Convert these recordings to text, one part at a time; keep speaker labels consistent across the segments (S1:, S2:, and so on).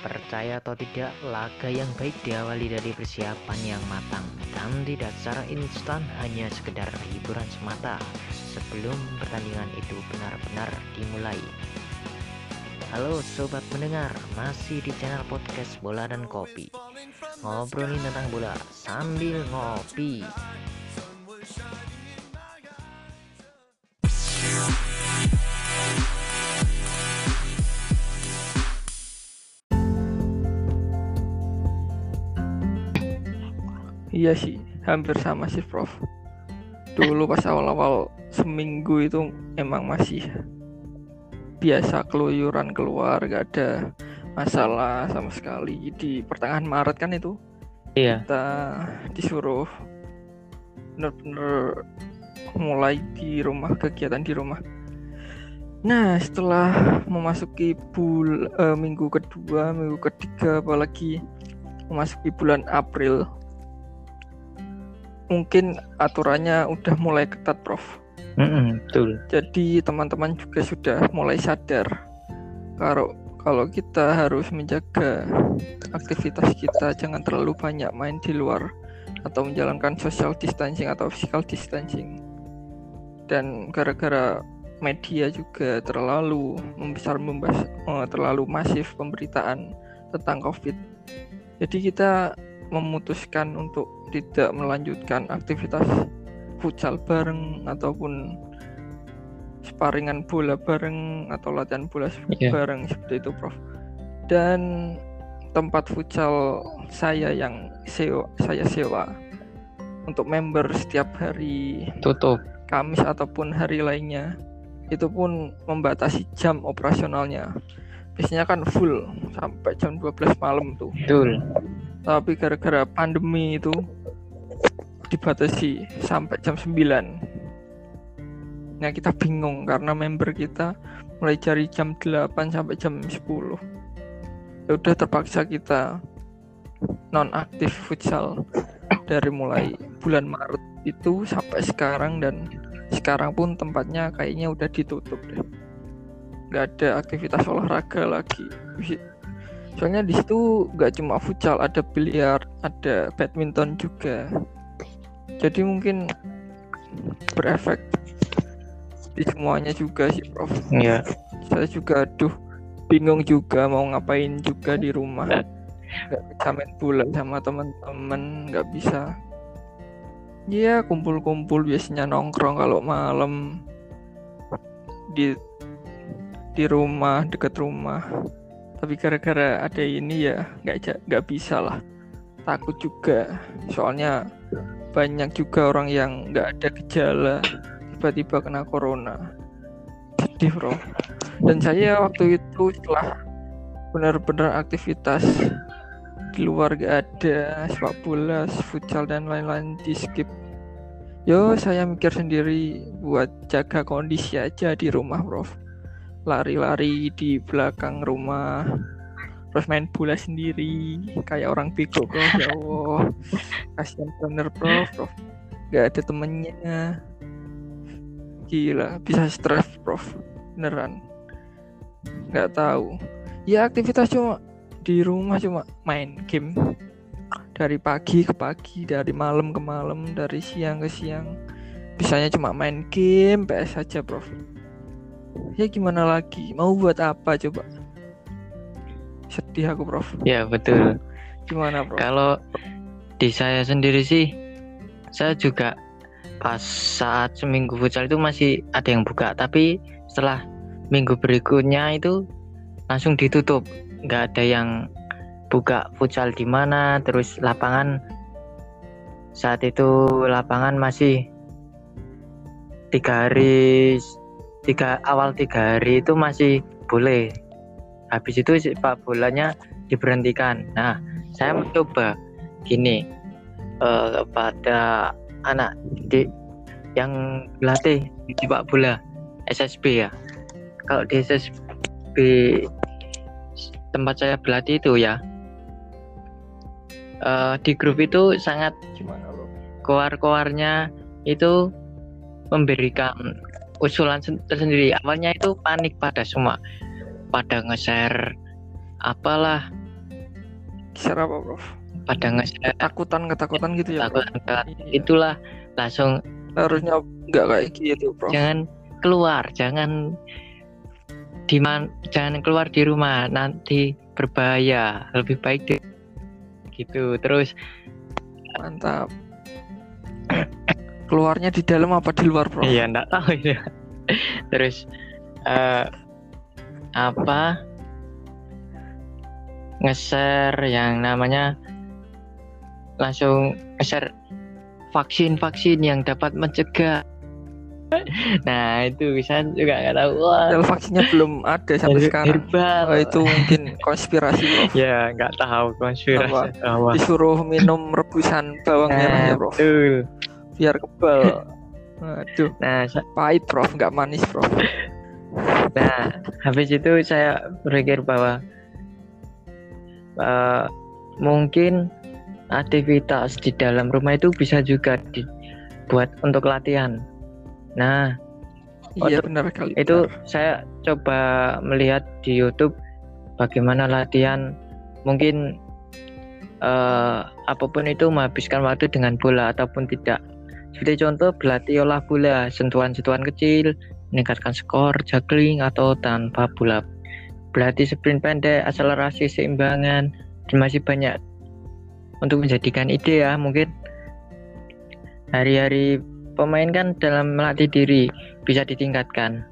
S1: Percaya atau tidak, laga yang baik diawali dari persiapan yang matang dan tidak secara instan hanya sekedar hiburan semata sebelum pertandingan itu benar-benar dimulai. Halo sobat mendengar, masih di channel podcast Bola dan Kopi. Ngobrolin tentang bola sambil ngopi.
S2: Iya sih, hampir sama sih Prof. Dulu pas awal-awal seminggu itu emang masih biasa keluyuran keluar, gak ada masalah sama sekali. Di pertengahan Maret kan itu
S1: Iya.
S2: kita disuruh bener-bener mulai di rumah kegiatan di rumah. Nah setelah memasuki bul eh, minggu kedua, minggu ketiga, apalagi memasuki bulan April, mungkin aturannya udah mulai ketat, Prof.
S1: Mm-mm, betul.
S2: Jadi teman-teman juga sudah mulai sadar kalau kalau kita harus menjaga aktivitas kita jangan terlalu banyak main di luar atau menjalankan social distancing atau physical distancing. Dan gara-gara media juga terlalu membesar membahas eh, terlalu masif pemberitaan tentang Covid. Jadi kita memutuskan untuk tidak melanjutkan aktivitas futsal bareng ataupun sparingan bola bareng atau latihan bola
S1: Iya.
S2: bareng seperti itu Prof. Dan tempat futsal saya yang sewa, saya sewa untuk member setiap hari
S1: Tutup.
S2: Kamis ataupun hari lainnya itu pun membatasi jam operasionalnya. Biasanya kan full sampai jam 12 malam tuh
S1: Betul.
S2: tapi gara-gara pandemi itu dibatasi sampai jam 9 nah kita bingung karena member kita mulai cari jam 8 sampai jam 10 ya udah terpaksa kita non aktif futsal dari mulai bulan Maret itu sampai sekarang dan sekarang pun tempatnya kayaknya udah ditutup deh. Nggak ada aktivitas olahraga lagi. Soalnya di situ nggak cuma futsal ada biliar ada badminton juga jadi mungkin berefek di semuanya juga sih prof.
S1: Iya.
S2: saya juga aduh bingung juga mau ngapain juga di rumah. Nggak bisa main bola sama teman-teman nggak bisa. Ya kumpul-kumpul biasanya nongkrong kalau malam. Di di rumah dekat rumah. Tapi gara-gara ada ini ya nggak nggak bisa lah. Takut juga. Soalnya banyak juga orang yang nggak ada gejala tiba-tiba kena corona. Sedih bro. Dan saya waktu itu setelah benar-benar aktivitas di luar gak ada sepak bola, futsal dan lain-lain di skip. Yo saya mikir sendiri buat jaga kondisi aja di rumah bro. Lari-lari di belakang rumah terus main bola sendiri kayak orang bego bro. Ya Allah. Kasihan bener bro. Bro gak ada temennya. Gila bisa stres prof beneran. Nggak tahu. Ya aktivitas cuma di rumah cuma main game. Dari pagi ke pagi dari malam ke malam dari siang ke siang. Bisanya cuma main game PS saja prof ya gimana lagi? Mau buat apa coba sedih aku prof.
S1: Ya betul.
S2: gimana prof?
S1: Kalau di saya sendiri sih, saya juga pas saat seminggu futsal itu masih ada yang buka, tapi setelah minggu berikutnya itu langsung ditutup, nggak ada yang buka futsal di mana, terus lapangan saat itu lapangan masih tiga hari, tiga awal tiga hari itu masih boleh. Habis itu sepak bolanya diberhentikan. Nah, saya mencoba gini eh, pada anak didik yang berlatih di sepak bola SSB ya. Kalau di SSB tempat saya berlatih itu ya eh, di grup itu sangat
S2: gimana lo
S1: koar-koarnya itu memberikan usulan sen- tersendiri. Awalnya itu panik pada semua, pada nge-share apalah
S2: Geser apa, Prof?
S1: pada ngeser
S2: Ketakutan-ketakutan gitu ya,
S1: takut
S2: Iya.
S1: itulah langsung
S2: Harusnya nggak kayak gitu, Prof.
S1: jangan keluar jangan di man- jangan keluar di rumah nanti berbahaya lebih baik di- gitu terus
S2: Mantap. Keluarnya di dalam apa di luar, Prof?
S1: iya enggak tahu ya terus eh, apa nge-share yang namanya langsung nge-share vaksin-vaksin yang dapat mencegah nah itu bisa juga nggak tahu wah
S2: vaksinnya belum ada sampai sekarang.
S1: herbal
S2: Oh, itu mungkin konspirasi, Prof.
S1: ya nggak tahu konspirasi apa,
S2: Disuruh minum rebusan bawang merah
S1: nah
S2: ya, Prof.
S1: betul
S2: Biar kebal. Aduh,
S1: nah
S2: pahit, Prof. Nggak manis, Prof.
S1: Nah, habis itu saya berpikir bahwa eh, mungkin aktivitas di dalam rumah itu bisa juga dibuat untuk latihan. Nah,
S2: Iya, benar kali.
S1: itu
S2: benar.
S1: saya coba melihat di YouTube bagaimana latihan mungkin eh, apa pun itu menghabiskan waktu dengan bola ataupun tidak. Seperti contoh berlatih olah bola, sentuhan-sentuhan kecil, meningkatkan skor, juggling atau tanpa bola. Berlatih sprint pendek, akselerasi seimbangan, dan masih banyak untuk menjadikan ide ya mungkin hari-hari pemain kan dalam melatih diri bisa ditingkatkan.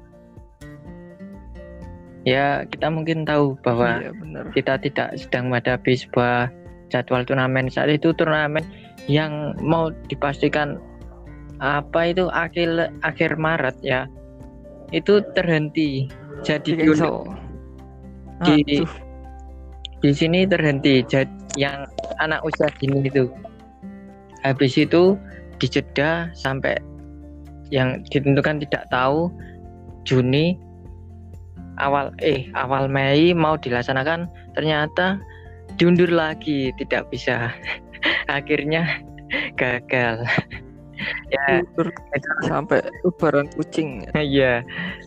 S1: Ya, kita mungkin tahu bahwa
S2: Iya,
S1: kita tidak sedang menghadapi sebuah jadwal turnamen saat itu turnamen yang mau dipastikan apa itu akhir akhir Maret ya itu terhenti. Jadi
S2: cancel.
S1: di-
S2: Aduh,
S1: di sini terhenti. Jadi yang anak usia dini itu. Habis itu dijeda sampai yang ditentukan tidak tahu Juni awal eh awal Mei mau dilaksanakan ternyata diundur lagi tidak bisa. Akhirnya gagal ya
S2: sampai lebaran kucing.
S1: Iya,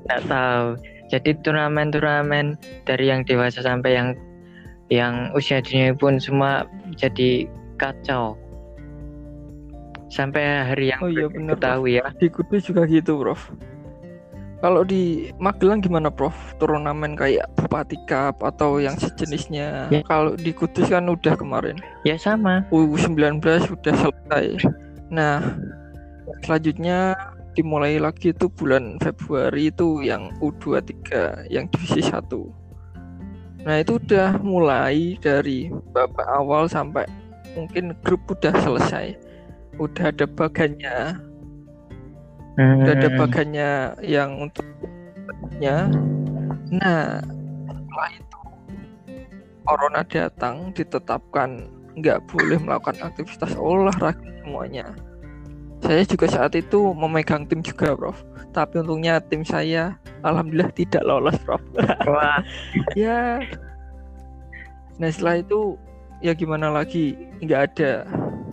S1: nggak tahu. Jadi turnamen-turnamen dari yang dewasa sampai yang yang usia dini pun semua jadi kacau. Sampai hari yang
S2: Oh iya, bener,
S1: tahu ya.
S2: Di Kudus juga gitu, Prof. Kalau di Magelang gimana, Prof? Turnamen kayak Bupati Cup atau yang sejenisnya.
S1: Ya.
S2: Kalau di Kudus kan udah kemarin.
S1: Ya sama.
S2: U19 sudah selesai. Nah, selanjutnya dimulai lagi itu bulan Februari itu yang U23 yang divisi 1. Nah, itu udah mulai dari babak awal sampai mungkin grup udah selesai. Udah ada bagannya, udah ada
S1: Hmm,
S2: bagannya yang untuk nya. Nah, setelah itu corona datang ditetapkan nggak boleh melakukan aktivitas olahraga semuanya. Saya juga saat itu memegang tim juga, Prof. Tapi untungnya tim saya alhamdulillah tidak lolos, Prof.
S1: Wah,
S2: ya. Nah, setelah itu ya gimana lagi? Nggak ada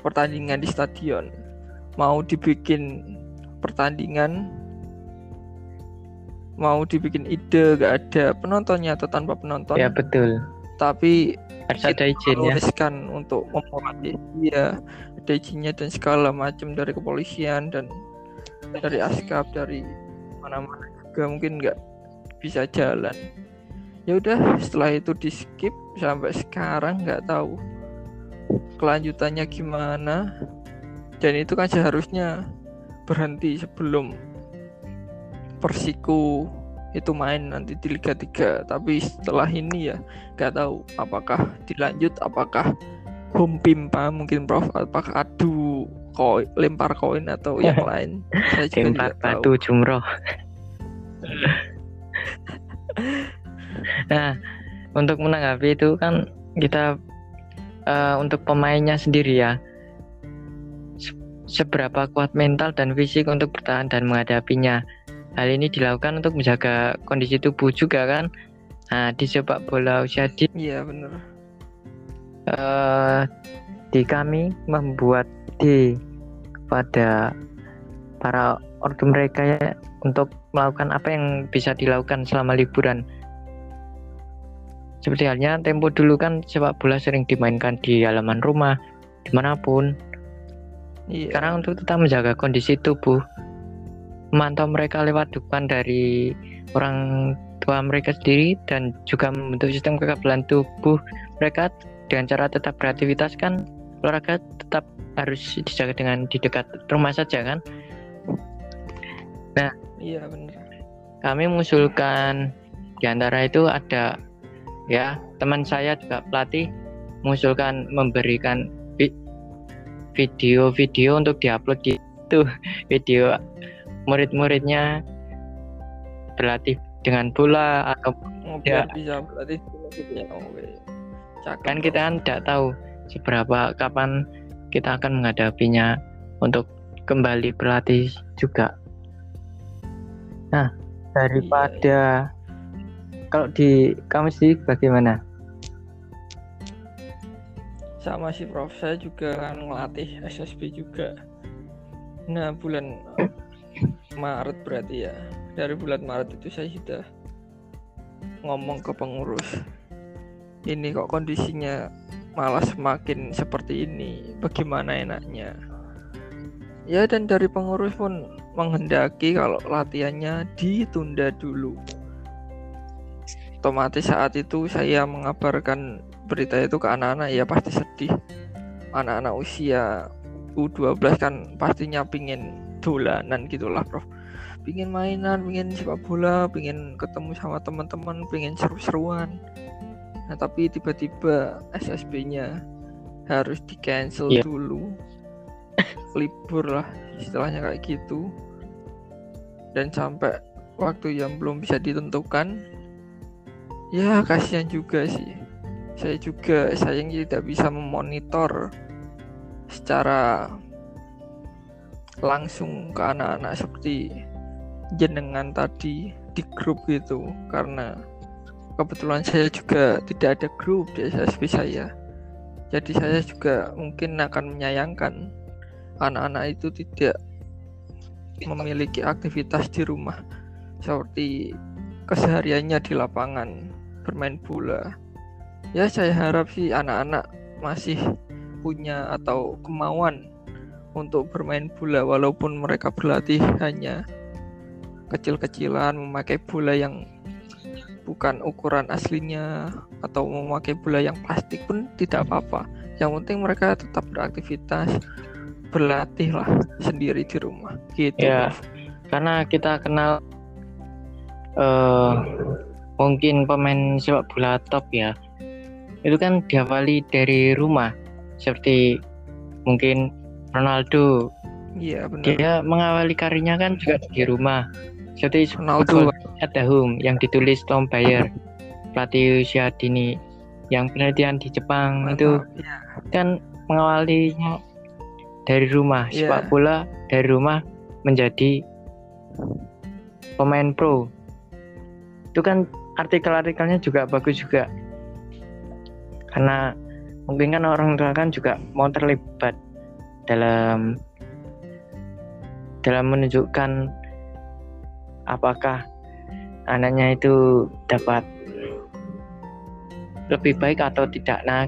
S2: pertandingan di stadion. Mau dibikin pertandingan mau dibikin ide gak ada penontonnya atau tanpa penonton
S1: ya betul.
S2: tapi
S1: Harus ada izin ya.
S2: menuliskan untuk memulai iya izinnya dan segala macam dari kepolisian dan dari askap dari mana-mana juga mungkin nggak bisa jalan. Ya udah setelah itu di skip sampai sekarang nggak tahu kelanjutannya gimana. Dan itu kan seharusnya berhenti sebelum Persiku itu main nanti di Liga 3 tapi setelah ini ya nggak tahu apakah dilanjut apakah home pimpa mungkin Prof apakah adu koin lempar koin atau yang lain saya juga
S1: Lempar
S2: tahu
S1: batu jumroh. nah, untuk menanggapi itu kan kita eh, untuk pemainnya sendiri ya. Se- Seberapa kuat mental dan fisik untuk bertahan dan menghadapinya. Hal ini dilakukan untuk menjaga kondisi tubuh juga kan. Nah, di sepak bola usia dini
S2: iya bener
S1: eh, di kami membuat di kepada para ortu mereka ya untuk melakukan apa yang bisa dilakukan selama liburan seperti halnya tempo dulu kan sepak bola sering dimainkan di halaman rumah di mana pun
S2: Iya.
S1: sekarang untuk tetap menjaga kondisi tubuh memantau mereka lewat dukungan dari orang tua mereka sendiri dan juga membentuk sistem kekebalan tubuh mereka dengan cara tetap beraktivitas kan olahraga tetap harus dijaga dengan di dekat rumah saja kan
S2: Iya benar.
S1: kami mengusulkan di antara itu ada ya teman saya juga pelatih mengusulkan memberikan vi- video-video untuk diupload di itu video murid-muridnya berlatih dengan bola atau
S2: Oh,
S1: Ya.
S2: bisa berarti gitu ya. Cakep,
S1: kan kita kan tidak tahu seberapa kapan kita akan menghadapinya untuk kembali berlatih juga. Nah, daripada kalau di kamu sih bagaimana?
S2: sama sih Prof. Saya juga kan ngelatih SSB juga. Nah bulan Maret berarti ya. Dari bulan Maret itu saya sudah ngomong ke pengurus ini kok kondisinya malah semakin seperti ini? Bagaimana enaknya? Ya dan dari pengurus pun menghendaki kalau latihannya ditunda dulu. Otomatis saat itu saya mengabarkan berita itu ke anak-anak ya pasti sedih. Anak-anak usia U12 kan pastinya pingin dolanan gitulah prof. Pingin mainan pingin sepak bola pingin ketemu sama teman-teman pingin seru-seruan nah tapi tiba-tiba SSB-nya harus di cancel
S1: Iya.
S2: dulu. Libur lah istilahnya kayak gitu. Dan sampai waktu yang belum bisa ditentukan ya kasihan juga sih. Saya juga sayang tidak bisa memonitor secara langsung ke anak-anak seperti jenengan tadi di grup gitu. Karena kebetulan saya juga tidak ada grup di SSB saya. Jadi saya juga mungkin akan menyayangkan anak-anak itu tidak memiliki aktivitas di rumah seperti kesehariannya di lapangan bermain bola. Ya saya harap sih anak-anak masih punya atau kemauan untuk bermain bola walaupun mereka berlatih hanya kecil-kecilan memakai bola yang bukan ukuran aslinya atau memakai bola yang plastik pun tidak apa-apa yang penting mereka tetap beraktivitas berlatih lah sendiri di rumah gitu
S1: Ya. Karena kita kenal eh mungkin pemain sepak bola top ya. Itu kan diawali dari rumah. Seperti mungkin Ronaldo,
S2: iya benar
S1: dia mengawali karirnya kan juga di rumah. Seperti
S2: Ronaldo
S1: at the home yang ditulis Tom Bayer pelatih usia dini yang penelitian di Jepang itu
S2: mantap. Iya.
S1: kan mengawalinya dari rumah
S2: Iya.
S1: sepak bola dari rumah menjadi pemain pro itu kan artikel-artikelnya juga bagus juga karena mungkin kan orang tua kan juga mau terlibat dalam dalam menunjukkan apakah anaknya itu dapat lebih baik atau tidak. Nah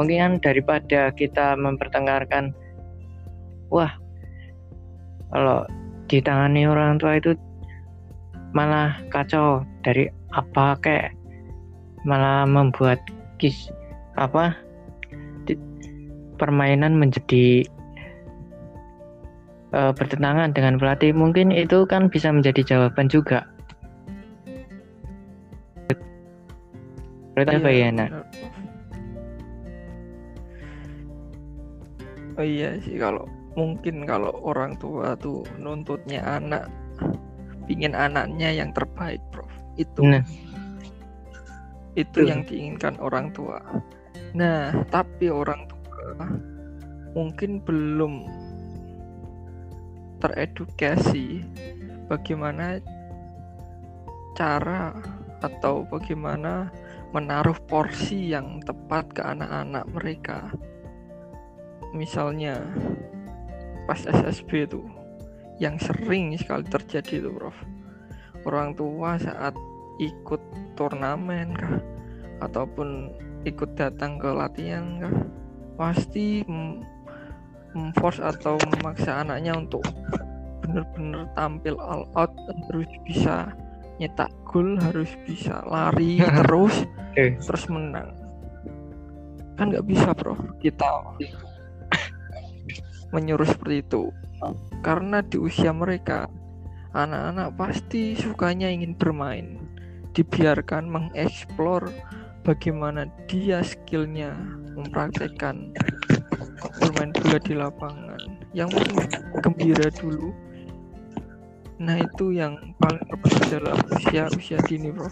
S1: mungkin kan daripada kita mempertengkarkan wah kalau ditangani orang tua itu malah kacau dari apa kayak malah membuat kis apa? Permainan menjadi eh, bertentangan dengan pelatih. Mungkin itu kan bisa menjadi jawaban juga Menurut apa
S2: Iya,
S1: ya nak.
S2: Oh iya sih kalau mungkin kalau orang tua tuh nuntutnya anak pingin anaknya yang terbaik, Prof. Itu
S1: Nah.
S2: itu
S1: Betul.
S2: yang diinginkan orang tua. Nah, tapi orang tua mungkin belum teredukasi bagaimana cara atau bagaimana menaruh porsi yang tepat ke anak-anak mereka. Misalnya pas SSB itu yang sering sekali terjadi itu, Prof. Orang tua saat ikut turnamen kah ataupun ikut datang ke latihan kah, pasti mem- memforce atau memaksa anaknya untuk benar-benar tampil all out harus bisa nyetak gol harus bisa lari terus
S1: Eh.
S2: terus menang. Kan nggak bisa bro. Kita menyuruh seperti itu. Karena di usia mereka anak-anak pasti sukanya ingin bermain. Dibiarkan mengeksplor bagaimana dia skillnya mempraktekkan bermain bola di lapangan. Yang penting gembira dulu nah itu yang paling terpenting dalam usia usia dini bro.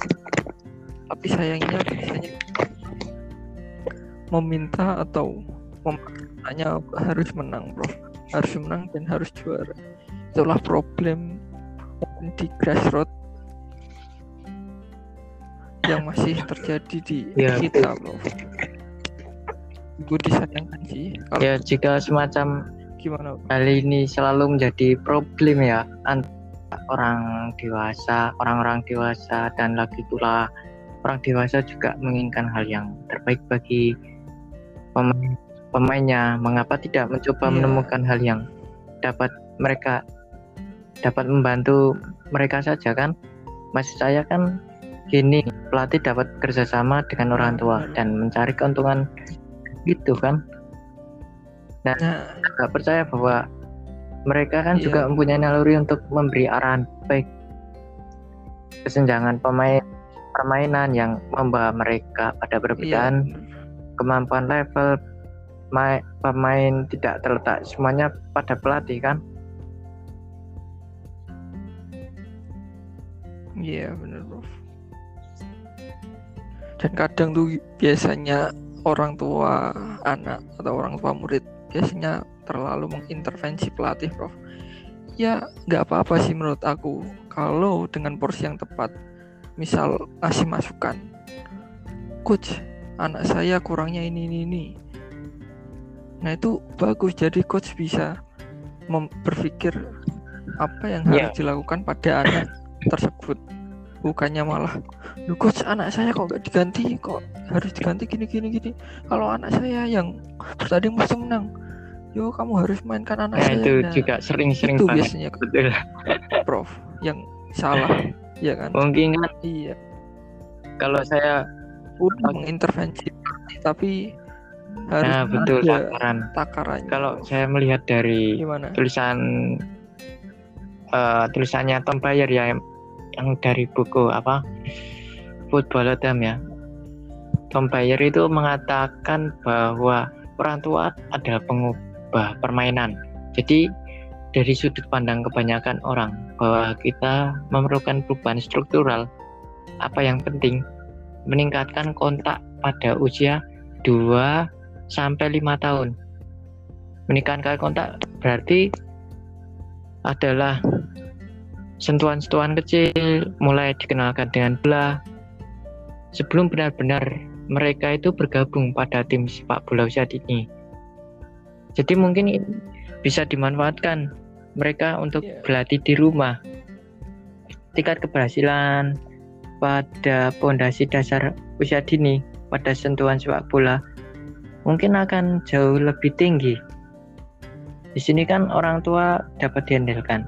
S2: Tapi sayangnya biasanya meminta atau memaknanya harus menang bro. Harus menang dan harus juara. Itulah problem di grassroots yang masih terjadi di
S1: Ya,
S2: kita bro. Gue disayangkan sih kalau
S1: Ya jika semacam
S2: gimana bro?
S1: hal ini selalu menjadi problem ya antara orang dewasa, orang-orang dewasa dan lagi pula orang dewasa juga menginginkan hal yang terbaik bagi pemain pemainnya. Mengapa tidak mencoba
S2: Iya.
S1: menemukan hal yang dapat mereka dapat membantu mereka saja kan? Maksud saya kan gini, pelatih dapat kerjasama dengan orang tua dan mencari keuntungan gitu kan?
S2: nah
S1: nggak percaya bahwa mereka kan
S2: Iya.
S1: juga mempunyai naluri untuk memberi arahan baik kesenjangan pemain permainan yang membawa mereka pada
S2: iya
S1: perbedaan kemampuan level ma- pemain tidak terletak semuanya pada pelatih kan
S2: Iya bener bro. Dan kadang tuh biasanya orang tua anak atau orang tua murid biasanya terlalu mengintervensi pelatih bro. Ya nggak apa-apa sih menurut aku kalau dengan porsi yang tepat. Misal ngasih masukan, coach anak saya kurangnya ini ini ini. Nah itu bagus jadi coach bisa mem- berpikir apa yang
S1: Iya.
S2: harus dilakukan pada anak tersebut bukannya malah lu coach anak saya kok gak diganti kok harus diganti gini gini gini kalau anak saya yang bertanding mesti menang yo kamu harus mainkan anak
S1: nah
S2: saya
S1: itu
S2: Nah,
S1: juga sering-sering
S2: itu
S1: banget.
S2: biasanya.
S1: Betul.
S2: Prof yang salah. Ya kan?
S1: Mungkin kan
S2: iya.
S1: kalau saya
S2: udah mengintervensi tapi harus
S1: nah betul takaran.
S2: takarannya.
S1: Kalau
S2: Prof.
S1: saya melihat dari
S2: gimana?
S1: tulisan eh, tulisannya Tom Bayer ya yang, dari buku apa? Football Adam ya. Tom Bayer itu mengatakan bahwa orang tua adalah pengubah permainan. Jadi dari sudut pandang kebanyakan orang bahwa kita memerlukan perubahan struktural apa yang penting? Meningkatkan kontak pada usia 2 sampai 5 tahun. Meningkatkan kontak berarti adalah sentuhan-sentuhan kecil mulai dikenalkan dengan bola sebelum benar-benar mereka itu bergabung pada tim sepak bola usia dini. Jadi mungkin bisa dimanfaatkan mereka untuk
S2: Iya.
S1: berlatih di rumah. Tingkat keberhasilan pada pondasi dasar usia dini pada sentuhan sepak bola mungkin akan jauh lebih tinggi. Di sini kan orang tua dapat diandalkan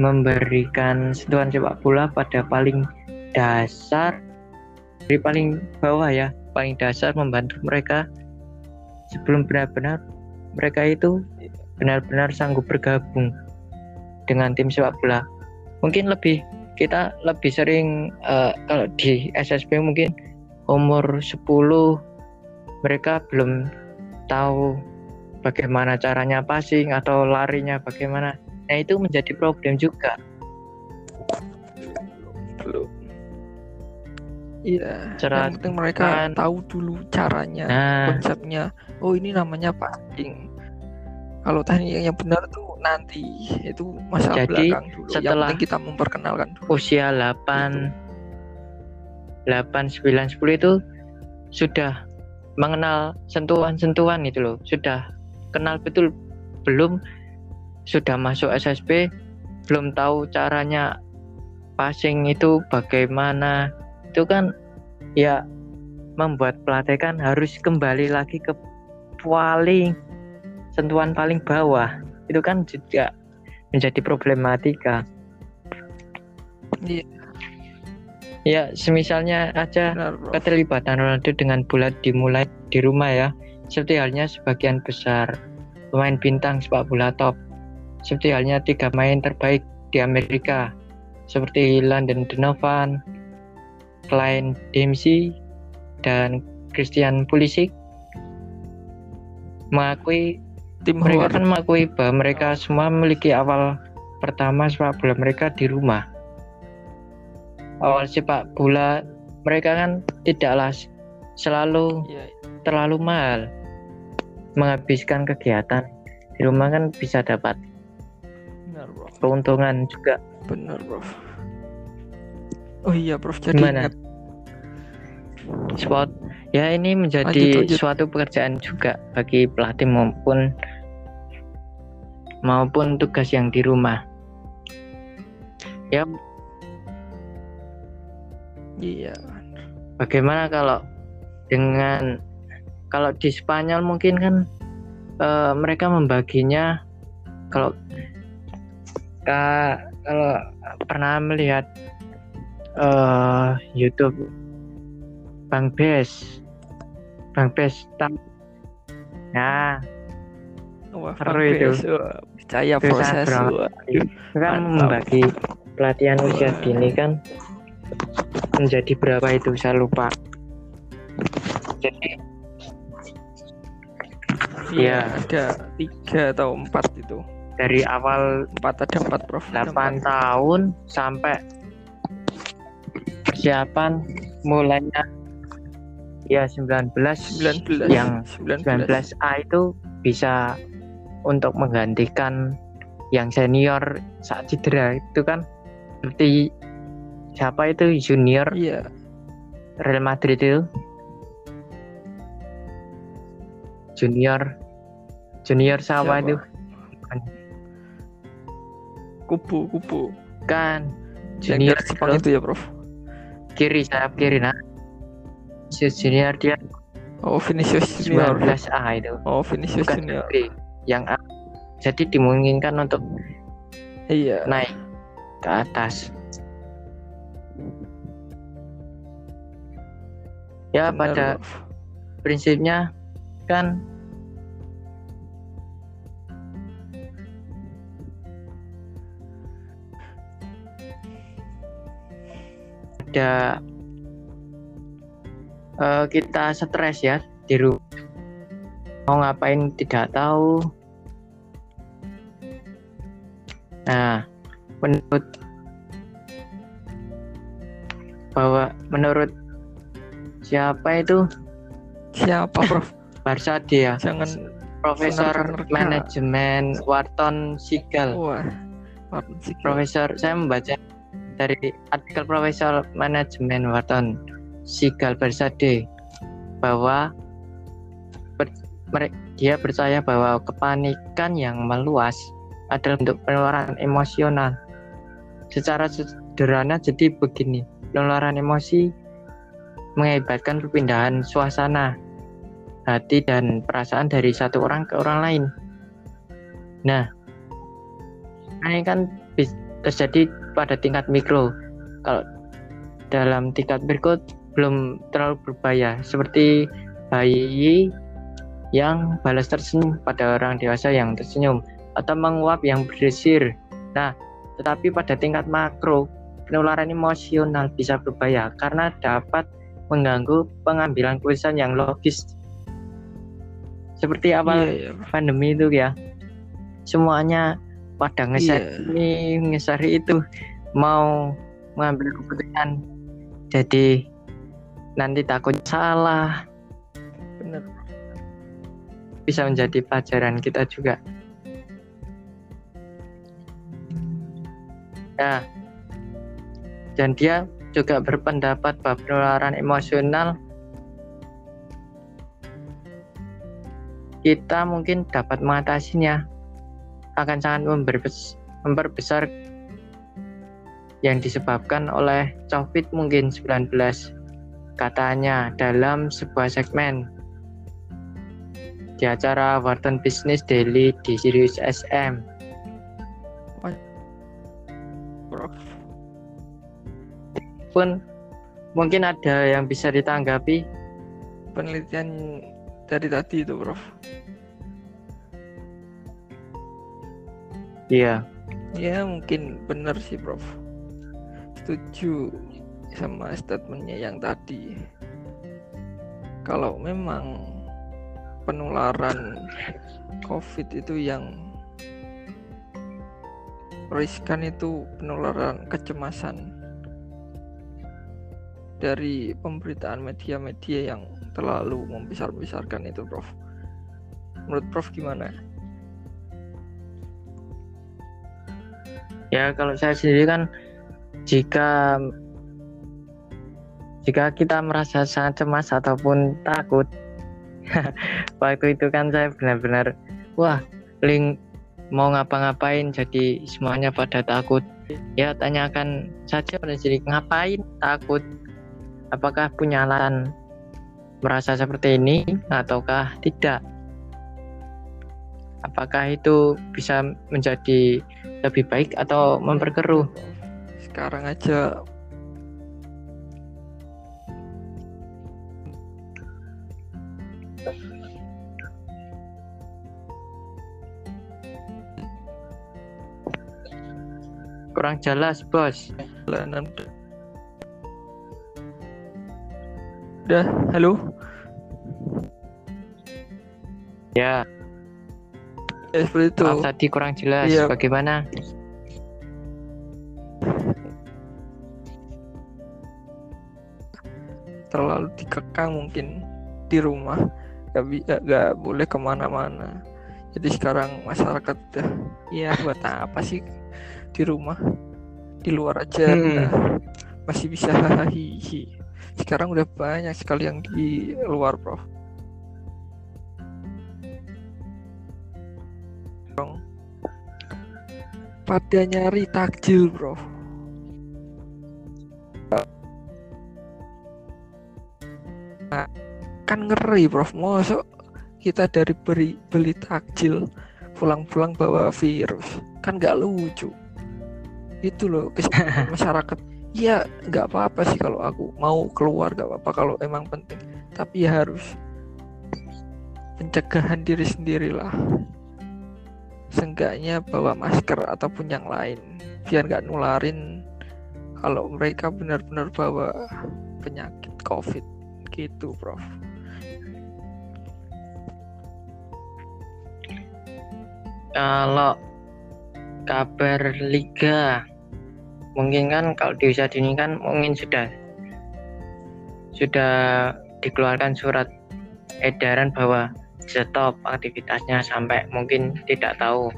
S1: memberikan sentuhan sepak bola pada paling dasar dari paling bawah ya, paling dasar membantu mereka sebelum benar-benar mereka itu benar-benar sanggup bergabung dengan tim sepak bola. Mungkin lebih kita lebih sering eh, kalau di SSB mungkin umur 10 mereka belum tahu bagaimana caranya passing atau larinya bagaimana. Nah, itu menjadi problem juga.
S2: Iya
S1: Cara
S2: yang penting mereka
S1: kan.
S2: tahu dulu caranya
S1: Nah,
S2: konsepnya. Oh ini namanya passing kalau teknik yang benar tuh nanti itu masalah
S1: Jadi,
S2: belakang dulu. Yang
S1: setelah-
S2: penting kita memperkenalkan dulu.
S1: usia 8 8 9 10 itu sudah mengenal sentuhan-sentuhan itu loh, sudah kenal betul belum sudah masuk SSB belum tahu caranya passing itu bagaimana itu kan ya membuat pelatihan harus kembali lagi ke paling sentuhan paling bawah. Itu kan juga menjadi problematika.
S2: Iya.
S1: ya semisalnya aja
S2: Benar,
S1: keterlibatan Ronaldo dengan bola dimulai di rumah ya. Seperti halnya sebagian besar pemain bintang sepak bola top. Seperti halnya tiga main terbaik di Amerika seperti Landon Donovan, Klein Dempsey, dan Christian Pulisic mengakui
S2: Tim
S1: mereka kan mengakui bahwa mereka semua memiliki awal pertama sepak bola mereka di rumah. Awal sepak bola mereka kan tidaklah selalu
S2: Iya,
S1: terlalu mahal. Menghabiskan kegiatan di rumah kan bisa dapat
S2: benar,
S1: keuntungan juga.
S2: Benar, Prof. Oh iya, Prof. Jadi
S1: Gimana?
S2: ingat.
S1: Sport ya ini menjadi
S2: Lanjut, lanjut.
S1: suatu pekerjaan juga bagi pelatih maupun maupun tugas yang di rumah. Ya
S2: Iya.
S1: Bagaimana kalau dengan kalau di Spanyol mungkin kan eh, mereka membaginya kalau ka- kalau pernah melihat eh, YouTube Bang Bes Bang Bes tam- Nah,
S2: Wah,
S1: Seru
S2: Bang
S1: itu.
S2: Percaya proses.
S1: itu kan membagi pelatihan usia
S2: Wah.
S1: dini kan menjadi berapa itu saya lupa. Jadi
S2: Iya,
S1: Iya.
S2: ada tiga atau empat itu.
S1: dari awal
S2: Empat ada empat, Prof. Ada
S1: 8
S2: empat.
S1: tahun sampai persiapan mulainya ya 19
S2: 19
S1: yang
S2: 19
S1: 19A itu bisa untuk menggantikan yang senior saat cedera itu kan. Seperti siapa itu? Junior?
S2: Iya,
S1: Real Madrid itu. Junior. Junior siapa,
S2: Siapa?
S1: itu?
S2: Kupu kupu.
S1: kan. Junior
S2: Jepang
S1: itu
S2: ya, Prof.
S1: kiri sayap kiri nah Vinicius junior dia
S2: Oh, Vinicius Junior.
S1: 19A itu
S2: Oh, Vinicius
S1: bukan
S2: Junior.
S1: B yang A jadi dimungkinkan untuk
S2: Iya.
S1: naik ke atas ya
S2: benar,
S1: pada prinsipnya kan ada eh, kita stres ya di rumah mau ngapain tidak tahu nah menurut bahwa menurut siapa itu
S2: Siapa, Prof?
S1: Barca dia
S2: Jangan
S1: Profesor. Manajemen Wharton Sigal.
S2: wah. Martin Sigal.
S1: Profesor saya membaca dari artikel Profesor Manajemen Wharton Sigal Bersade bahwa ber- dia percaya bahwa kepanikan yang meluas adalah bentuk penularan emosional. Secara sederhana jadi begini, penularan emosi mengakibatkan perpindahan suasana hati dan perasaan dari satu orang ke orang lain. Nah, ini kan terjadi pada tingkat mikro. Kalau dalam tingkat berikut belum terlalu berbahaya, seperti bayi yang balas tersenyum pada orang dewasa yang tersenyum atau menguap yang berdesir. Nah, tetapi pada tingkat makro, penularan emosional bisa berbahaya karena dapat mengganggu pengambilan keputusan yang logis. Seperti awal
S2: Iya, iya.
S1: pandemi itu ya semuanya pada ngeser
S2: Iya.
S1: ini ngeser itu mau mengambil keputusan. Jadi nanti takut salah.
S2: Benar.
S1: bisa menjadi pelajaran kita juga. Nah dan dia juga berpendapat bahwa penularan emosional kita mungkin dapat mengatasinya akan sangat memperbes- memperbesar yang disebabkan oleh COVID mungkin 19 katanya dalam sebuah segmen di acara Wharton Business Daily di Sirius SM. Pun mungkin ada yang bisa ditanggapi.
S2: Penelitian dari tadi itu, Prof.
S1: Iya,
S2: Ya, mungkin benar sih, Prof. Setuju sama statementnya yang tadi. Kalau memang penularan COVID itu yang riskan itu penularan kecemasan dari pemberitaan media-media yang terlalu membesar-besarkan itu, Prof. Menurut Prof gimana?
S1: Ya kalau saya sendiri kan jika jika kita merasa sangat cemas ataupun takut waktu itu kan saya benar-benar wah link mau ngapa-ngapain jadi semuanya pada takut. Ya tanyakan saja pada diri ngapain takut? Apakah punya alasan merasa seperti ini ataukah tidak? Apakah itu bisa menjadi lebih baik atau memperkeruh?
S2: Sekarang aja.
S1: Kurang jelas bos.
S2: Jalanan udah halo?
S1: Ya
S2: ya seperti itu.
S1: Maaf tadi kurang jelas.
S2: Iya.
S1: bagaimana?
S2: Terlalu dikekang mungkin di rumah. Gak, gak, gak boleh ke mana-mana. Jadi sekarang masyarakat udah ya buat apa sih di rumah? Di luar aja
S1: Hmm.
S2: udah masih bisa hihi. Sekarang udah banyak sekali yang di luar prof pada nyari takjil bro. Kan ngeri prof mosok kita dari beri beli takjil pulang-pulang bawa virus. Kan nggak lucu. Itu loh masyarakat. Ya nggak apa-apa sih kalau aku mau keluar nggak apa-apa kalau emang penting. Tapi ya harus pencegahan diri sendirilah seenggaknya bawa masker ataupun yang lain biar nggak nularin kalau mereka benar-benar bawa penyakit covid gitu prof.
S1: Kalau kabar liga mungkin kan kalau di usia dini kan mungkin sudah sudah dikeluarkan surat edaran bahwa stop aktivitasnya sampai mungkin tidak tahu.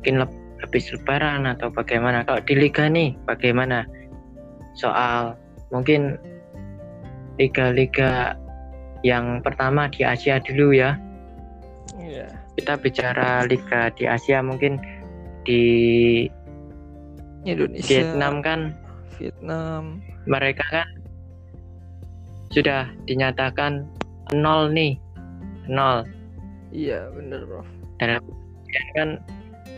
S1: Mungkin leb- habis lebaran atau bagaimana. Kalau di liga nih bagaimana? Soal mungkin liga-liga yang pertama di Asia dulu ya.
S2: Iya.
S1: Kita bicara liga di Asia mungkin di
S2: Indonesia.
S1: Vietnam kan?
S2: Vietnam.
S1: Mereka kan sudah dinyatakan nol nih nol.
S2: Iya prof
S1: dalam kemudian kan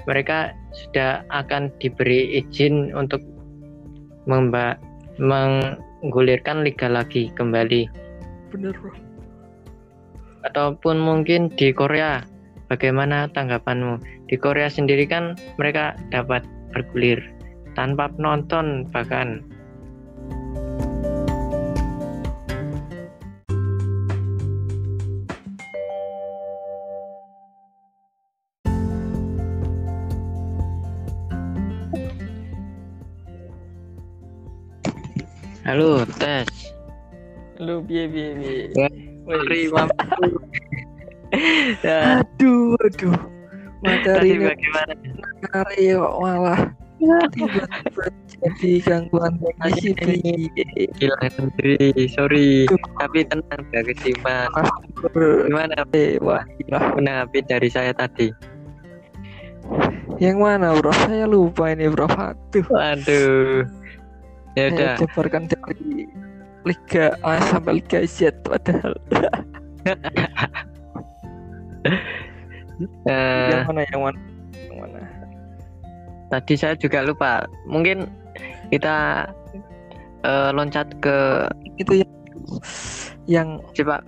S1: mereka sudah akan diberi izin untuk memba menggulirkan liga lagi kembali.
S2: Bener prof
S1: ataupun mungkin di Korea bagaimana tanggapanmu? Di Korea sendiri kan mereka dapat bergulir tanpa penonton bahkan Halo, tes.
S2: lu biye biye biye
S1: Ya,
S2: Wih,
S1: Sorry, mampu. ya,
S2: aduh aduh materi
S1: bagaimana?
S2: materi kok malah tiba-tiba jadi gangguan ini
S1: Hilang sendiri, sorry. Tapi tenang, gak kesimpan. Gimana
S2: wah, gila.
S1: menanggapi dari saya tadi?
S2: yang mana bro saya lupa ini bro aduh
S1: Waduh. Ya udah,
S2: jabarkan dari Liga A sampai Liga Z padahal.
S1: Eh,
S2: yang mana yang mana? Yang mana?
S1: tadi saya juga lupa. Mungkin kita eh, loncat ke
S2: itu yang yang
S1: coba.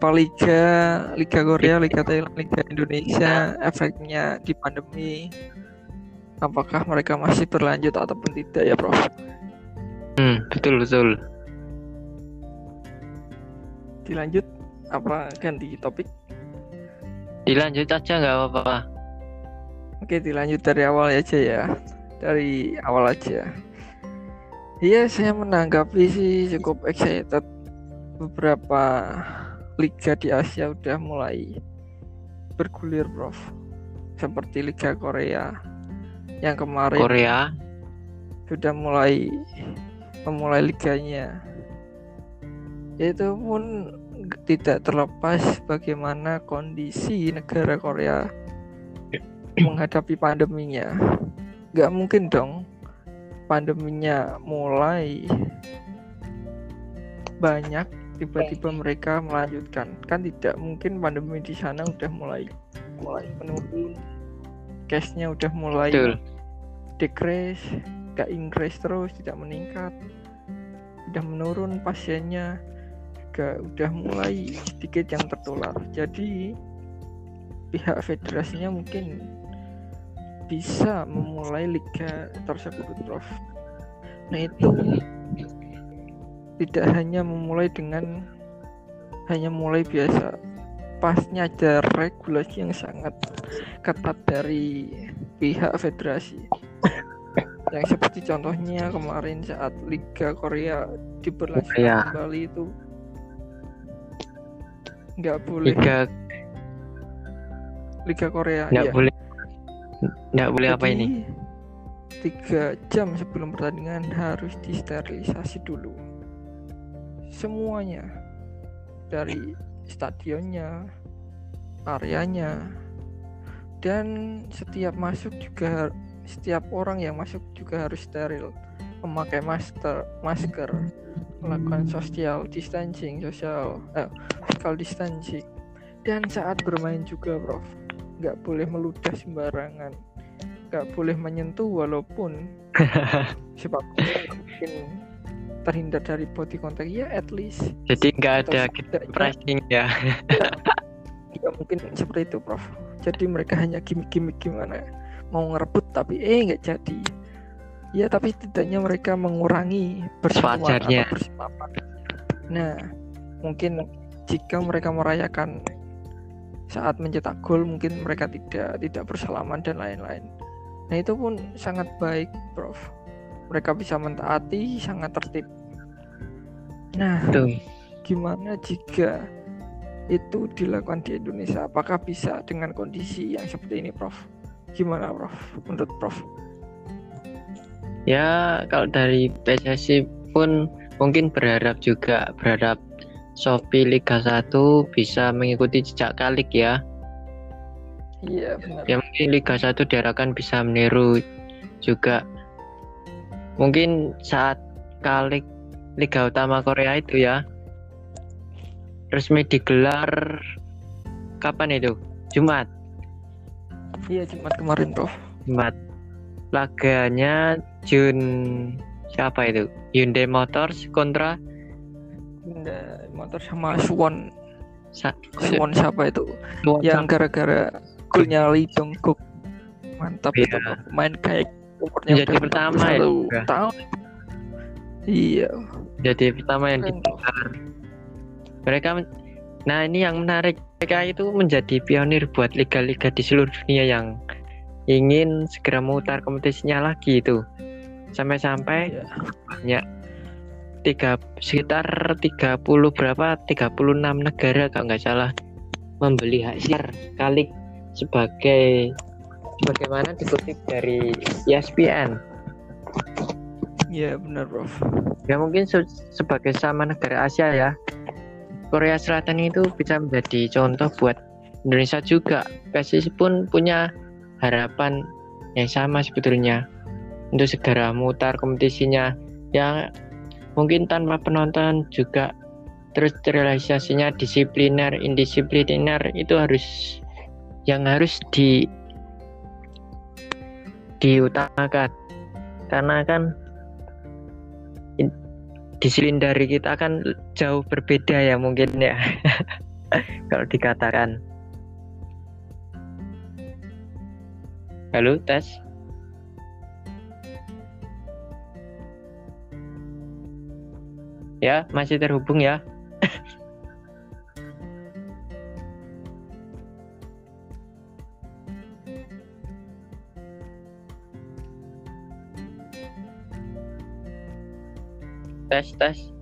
S2: Liga Liga Korea Liga Thailand Liga Indonesia efeknya di pandemi. Apakah mereka masih berlanjut ataupun tidak ya Prof
S1: hmm, betul betul.
S2: dilanjut apa ganti topik?
S1: Dilanjut aja nggak apa-apa.
S2: Oke dilanjut dari awal aja ya. Dari awal aja. Iya saya menanggapi sih cukup excited. Beberapa liga di Asia udah mulai bergulir Prof. Seperti Liga Korea. Yang kemarin
S1: Korea.
S2: sudah mulai memulai liganya. Itu pun tidak terlepas bagaimana kondisi negara Korea menghadapi pandeminya. Nggak mungkin dong pandeminya mulai banyak tiba-tiba mereka melanjutkan. Kan tidak mungkin pandemi di sana udah mulai mulai menurun case-nya udah mulai
S1: Betul.
S2: decrease gak increase terus tidak meningkat. Udah menurun pasiennya. Juga udah mulai sedikit yang tertular. Jadi pihak federasinya mungkin bisa memulai liga tersebut prof. Nah itu tidak hanya memulai dengan hanya mulai biasa. Pasnya ada regulasi yang sangat ketat dari pihak federasi yang seperti contohnya kemarin saat Liga Korea diberlakukan
S1: Korea.
S2: kembali itu nggak boleh
S1: Liga
S2: Liga Korea
S1: nggak
S2: ya.
S1: boleh nggak boleh apa ini?
S2: tiga jam sebelum pertandingan harus disterilisasi dulu semuanya dari stadionnya areanya dan setiap masuk juga setiap orang yang masuk juga harus steril. Memakai masker masker melakukan social distancing social eh, physical distancing. Dan saat bermain juga prof. Nggak boleh meludah sembarangan. Nggak boleh menyentuh walaupun sepak bola mungkin terhindar dari body contact. Ya at least.
S1: Jadi nggak ada pressing ya.
S2: nggak mungkin seperti itu prof. Jadi mereka hanya gimmick-gimmick gimana mau ngerebut tapi eh nggak jadi. Ya tapi setidaknya mereka mengurangi atau berselaman nah mungkin jika mereka merayakan saat mencetak gol mungkin mereka tidak tidak bersalaman dan lain-lain. Nah itu pun sangat baik prof. Mereka bisa mentaati sangat tertib. Nah
S1: Tuh.
S2: gimana jika itu dilakukan di Indonesia? Apakah bisa dengan kondisi yang seperti ini Prof gimana Prof menurut Prof
S1: Ya kalau dari PSSI pun mungkin berharap juga berharap Shopee Liga 1 bisa mengikuti jejak Kalik ya.
S2: iya benar
S1: Ya mungkin Liga 1 diharapkan bisa meniru juga. Mungkin saat Kalik Liga Utama Korea itu ya resmi digelar kapan itu? Jumat.
S2: Iya Jumat kemarin Prof
S1: Jumat. Laganya Jun siapa itu? Hyundai Motors kontra
S2: Honda motor sama Swan
S1: Sa-
S2: Swan siapa itu
S1: Suwon
S2: yang gara-gara golnya Lee Jong Kook mantap
S1: Iya.
S2: itu Prof. main kayak umurnya
S1: Jadi pertama ya,
S2: 41
S1: juga.
S2: tahun iya
S1: jadi pertama yang digelar. Mereka nah ini yang menarik. Mereka itu menjadi pionir buat liga-liga di seluruh dunia yang ingin segera memutar kompetisinya lagi itu. Sampai-sampai banyak tiga sekitar 30 berapa 36 negara kalau nggak salah membeli hak siar kali sebagai bagaimana dikutip dari ESPN
S2: iya benar Prof.
S1: Ya mungkin se- sebagai sama negara Asia ya Korea Selatan itu bisa menjadi contoh buat Indonesia juga. PSSI pun punya harapan yang sama sebetulnya untuk segera mutar kompetisinya. Ya mungkin tanpa penonton juga terus realisasinya disipliner indisipliner itu harus yang harus di diutamakan. Karena kan disiplin dari kita kan jauh berbeda ya mungkin ya. Kalau dikatakan. Halo tes ya masih terhubung ya? Tes tes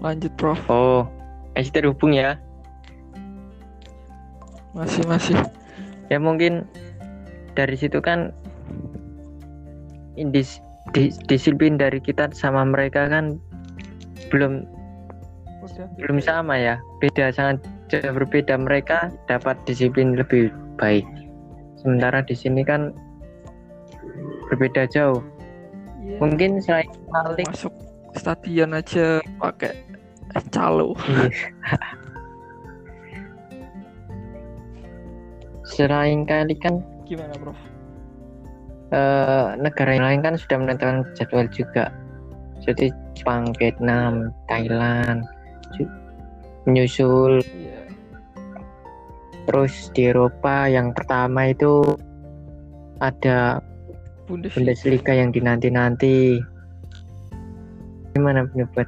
S2: lanjut prof.
S1: Oh masih terhubung ya.
S2: Masih masih.
S1: Ya mungkin dari situ kan indis, dis, disiplin dari kita sama mereka kan belum
S2: Udah.
S1: belum sama ya. Beda sangat jauh berbeda. Mereka dapat disiplin lebih baik. Sementara di sini kan berbeda jauh.
S2: Iya.
S1: mungkin selain paling
S2: masuk stadion aja pakai calo.
S1: Selain kali kan
S2: gimana prof?
S1: eh, negara yang lain kan sudah menentukan jadwal juga. Jadi Jepang, Vietnam, Thailand menyusul.
S2: Iya.
S1: Terus di Eropa yang pertama itu ada
S2: Bundesliga.
S1: Bundesliga yang dinanti-nanti. Gimana pendapat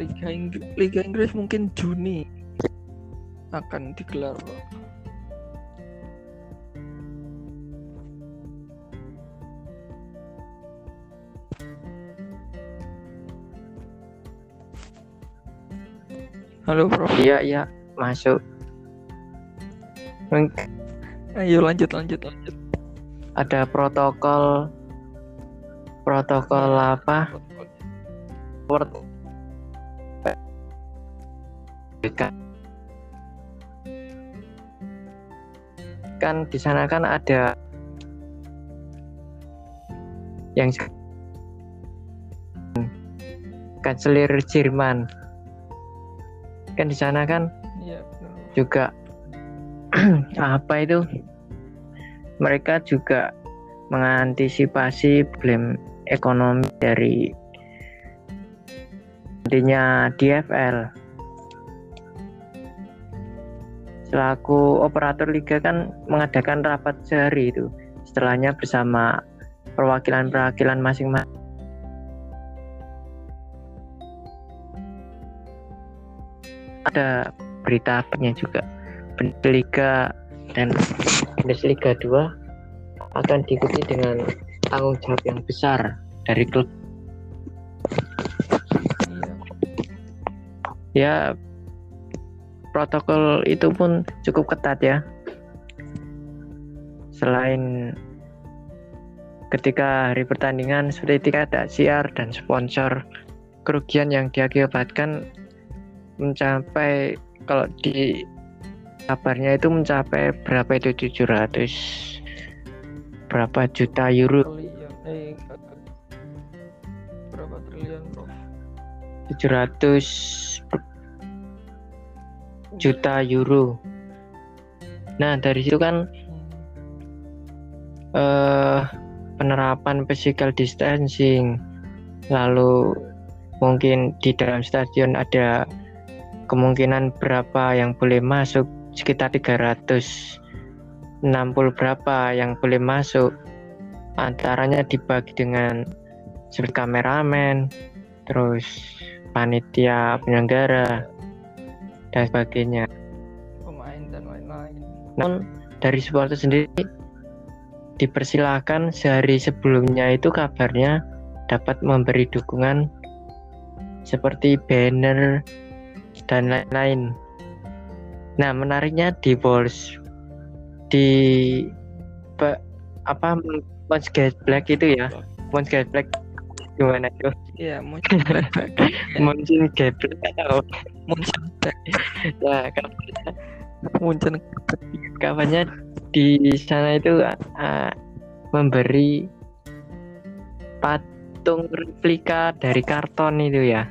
S2: Liga Inggris Liga Inggris mungkin Juni akan digelar. Halo Prof.
S1: iya iya masuk
S2: Ayo lanjut lanjut lanjut.
S1: ada protokol protokol apa World kan di sana kan ada yang kanselir Jerman. Kan di sana kan
S2: Iya benar.
S1: juga apa itu? Mereka juga mengantisipasi problem ekonomi dari nantinya DFL selaku operator liga kan mengadakan rapat sehari itu setelahnya bersama perwakilan-perwakilan masing-masing. Ada berita apanya juga? Bundesliga dan Bundesliga 2 akan diikuti dengan tanggung jawab yang besar dari klub.
S2: Iya.
S1: ya protokol itu pun cukup ketat ya. Selain ketika hari pertandingan seperti tidak ada siar dan sponsor kerugian yang diakibatkan mencapai kalau di kabarnya itu mencapai berapa itu? 700 berapa juta euro?
S2: Berapa triliun Prof?
S1: 700 juta euro. Nah dari situ kan eh, penerapan physical distancing. Lalu mungkin di dalam stadion ada kemungkinan berapa yang boleh masuk? Sekitar 360 berapa yang boleh masuk? Antaranya dibagi dengan seperti kameramen terus panitia penyelenggara dan sebagainya
S2: pemain dan lain-lain.
S1: namun dari supporter sendiri dipersilahkan sehari sebelumnya itu kabarnya dapat memberi dukungan seperti banner dan lain-lain. Nah, menariknya di Wolves di pe- apa Monsgate Black itu ya, Monsgate Black gimana itu?
S2: Iya, muncul black
S1: Monsgate Black atau
S2: muncul
S1: ya kabarnya,
S2: muncul
S1: kabarnya di sana itu uh, memberi patung replika dari karton itu ya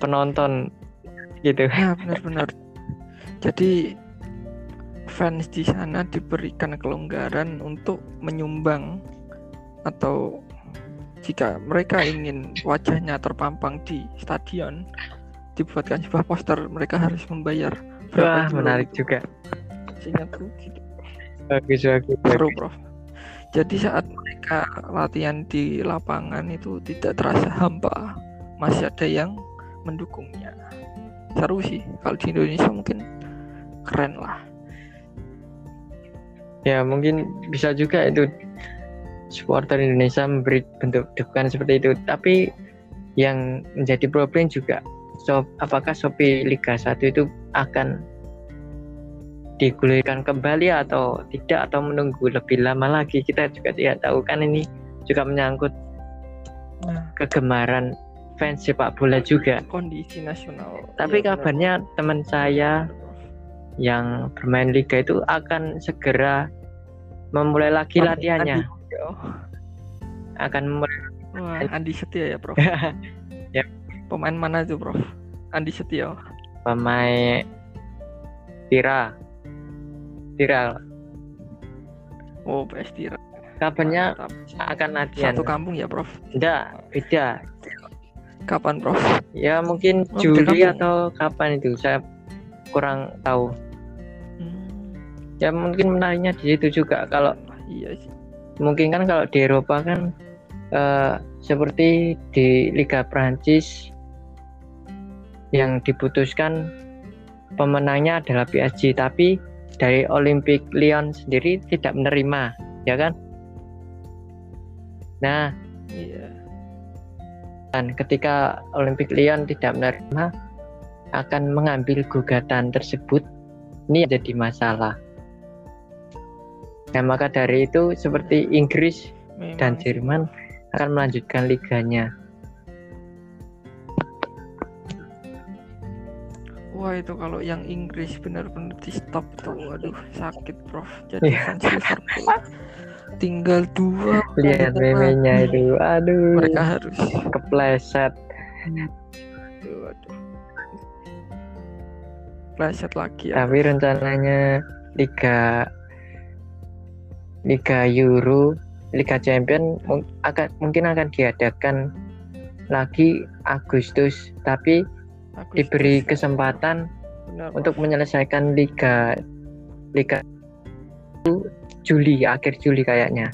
S1: penonton gitu
S2: Ya benar-benar. Jadi fans di sana diberikan kelonggaran untuk menyumbang atau jika mereka ingin wajahnya terpampang di stadion dibuatkan sebuah poster mereka harus membayar
S1: wah
S2: euro
S1: menarik juga.
S2: Seingatku gitu.
S1: bagus bagus,
S2: seru prof. Jadi saat mereka latihan di lapangan itu tidak terasa hampa masih ada yang mendukungnya. Seru sih kalau di Indonesia mungkin keren lah.
S1: Ya mungkin bisa juga itu supporter Indonesia memberi bentuk dukungan seperti itu. Tapi yang menjadi problem juga so, apakah Shopee Liga 1 itu akan digulirkan kembali atau tidak atau menunggu lebih lama lagi? Kita juga tidak tahu kan ini juga menyangkut
S2: nah,
S1: kegemaran fans sepak bola juga.
S2: Kondisi nasional.
S1: Tapi
S2: benar,
S1: kabarnya teman saya yang bermain liga itu akan segera memulai lagi latihannya
S2: Oh,
S1: akan
S2: wah Andi Setia ya Prof?
S1: Ya.
S2: pemain mana tuh Prof? Andi Setia
S1: pemain Tira. Tira.
S2: Oh PS Tira.
S1: Kabarnya akan latihan?
S2: Satu kampung ya Prof?
S1: Enggak beda.
S2: Kapan Prof?
S1: Ya mungkin
S2: Oh,
S1: Juli atau kapan itu saya kurang tahu.
S2: Hmm,
S1: ya mungkin menariknya di situ juga kalau
S2: iya sih
S1: mungkin kan kalau di Eropa kan eh, seperti di Liga Prancis yang diputuskan pemenangnya adalah PSG tapi dari Olympic Lyon sendiri tidak menerima ya kan? Nah
S2: iya.
S1: dan ketika Olympic Lyon tidak menerima akan mengambil gugatan tersebut. Ini jadi masalah nah maka dari itu seperti Inggris
S2: memang
S1: dan. Jerman akan melanjutkan liganya.
S2: Wah itu kalau yang Inggris benar-benar di stop tuh, waduh sakit prof. Jadi
S1: Iya.
S2: tinggal dua.
S1: Lihat memenya itu, aduh,
S2: Mereka harus.
S1: kepleset.
S2: Aduh, aduh. Pleset lagi ya.
S1: Tapi rencananya liga liga Euro, Liga Champion akan mungkin akan diadakan lagi Agustus, tapi
S2: Agustus.
S1: diberi kesempatan
S2: Benar,
S1: untuk menyelesaikan liga liga Juli akhir Juli kayaknya.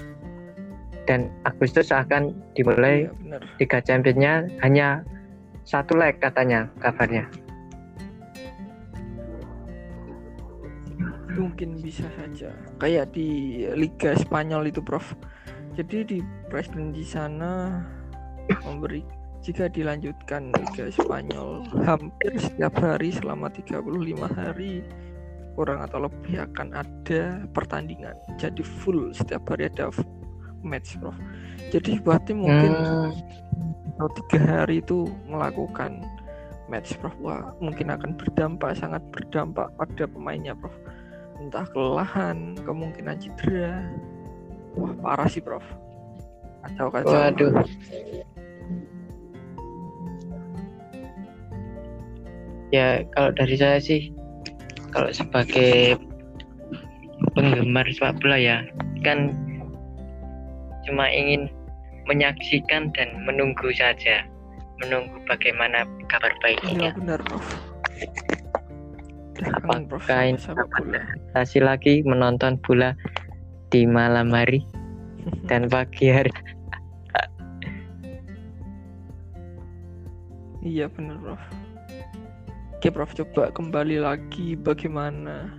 S1: Dan Agustus akan dimulai
S2: benar.
S1: Liga Championnya hanya satu leg katanya kabarnya.
S2: Mungkin bisa saja. Kayak di Liga Spanyol itu, Prof. Jadi di presiden di sana memberi jika dilanjutkan Liga Spanyol hampir setiap hari selama 35 hari kurang atau lebih akan ada pertandingan. Jadi full setiap hari ada match, Prof. Jadi berarti mungkin
S1: Hmm,
S2: atau tiga hari itu melakukan match Prof wah mungkin akan berdampak sangat berdampak pada pemainnya Prof entah kelelahan kemungkinan cedera. Wah parah sih Prof. Kacau kacau.
S1: Waduh. Ya kalau dari saya sih kalau sebagai penggemar sepak bola ya kan cuma ingin menyaksikan dan menunggu saja. Menunggu bagaimana kabar
S2: iya
S1: baiknya
S2: benar Udah kangen, Prof
S1: Apakah ini lagi menonton bola di malam hari dan pagi hari.
S2: Iya benar Prof. Oke Prof coba kembali lagi bagaimana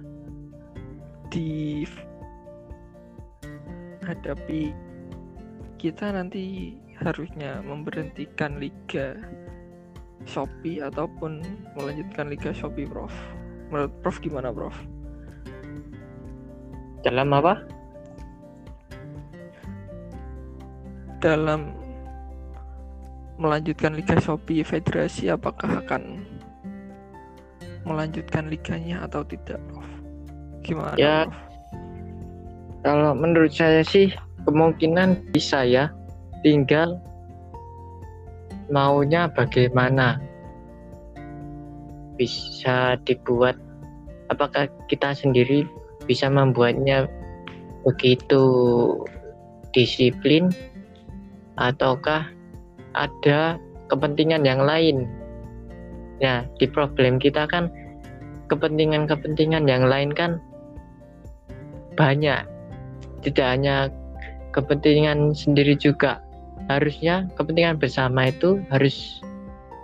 S2: di hadapi kita nanti harusnya memberhentikan liga Shopee ataupun melanjutkan liga Shopee Prof. Menurut Prof gimana Prof?
S1: dalam apa
S2: Dalam melanjutkan liga Shopee federasi apakah akan melanjutkan liganya atau tidak Prof? Gimana
S1: Ya,
S2: Prof?
S1: kalau menurut saya sih kemungkinan bisa ya tinggal maunya bagaimana bisa dibuat apakah kita sendiri bisa membuatnya begitu disiplin ataukah ada kepentingan yang lain? Ya di problem kita kan kepentingan-kepentingan yang lain kan banyak. Tidak hanya kepentingan sendiri juga. Harusnya kepentingan bersama itu harus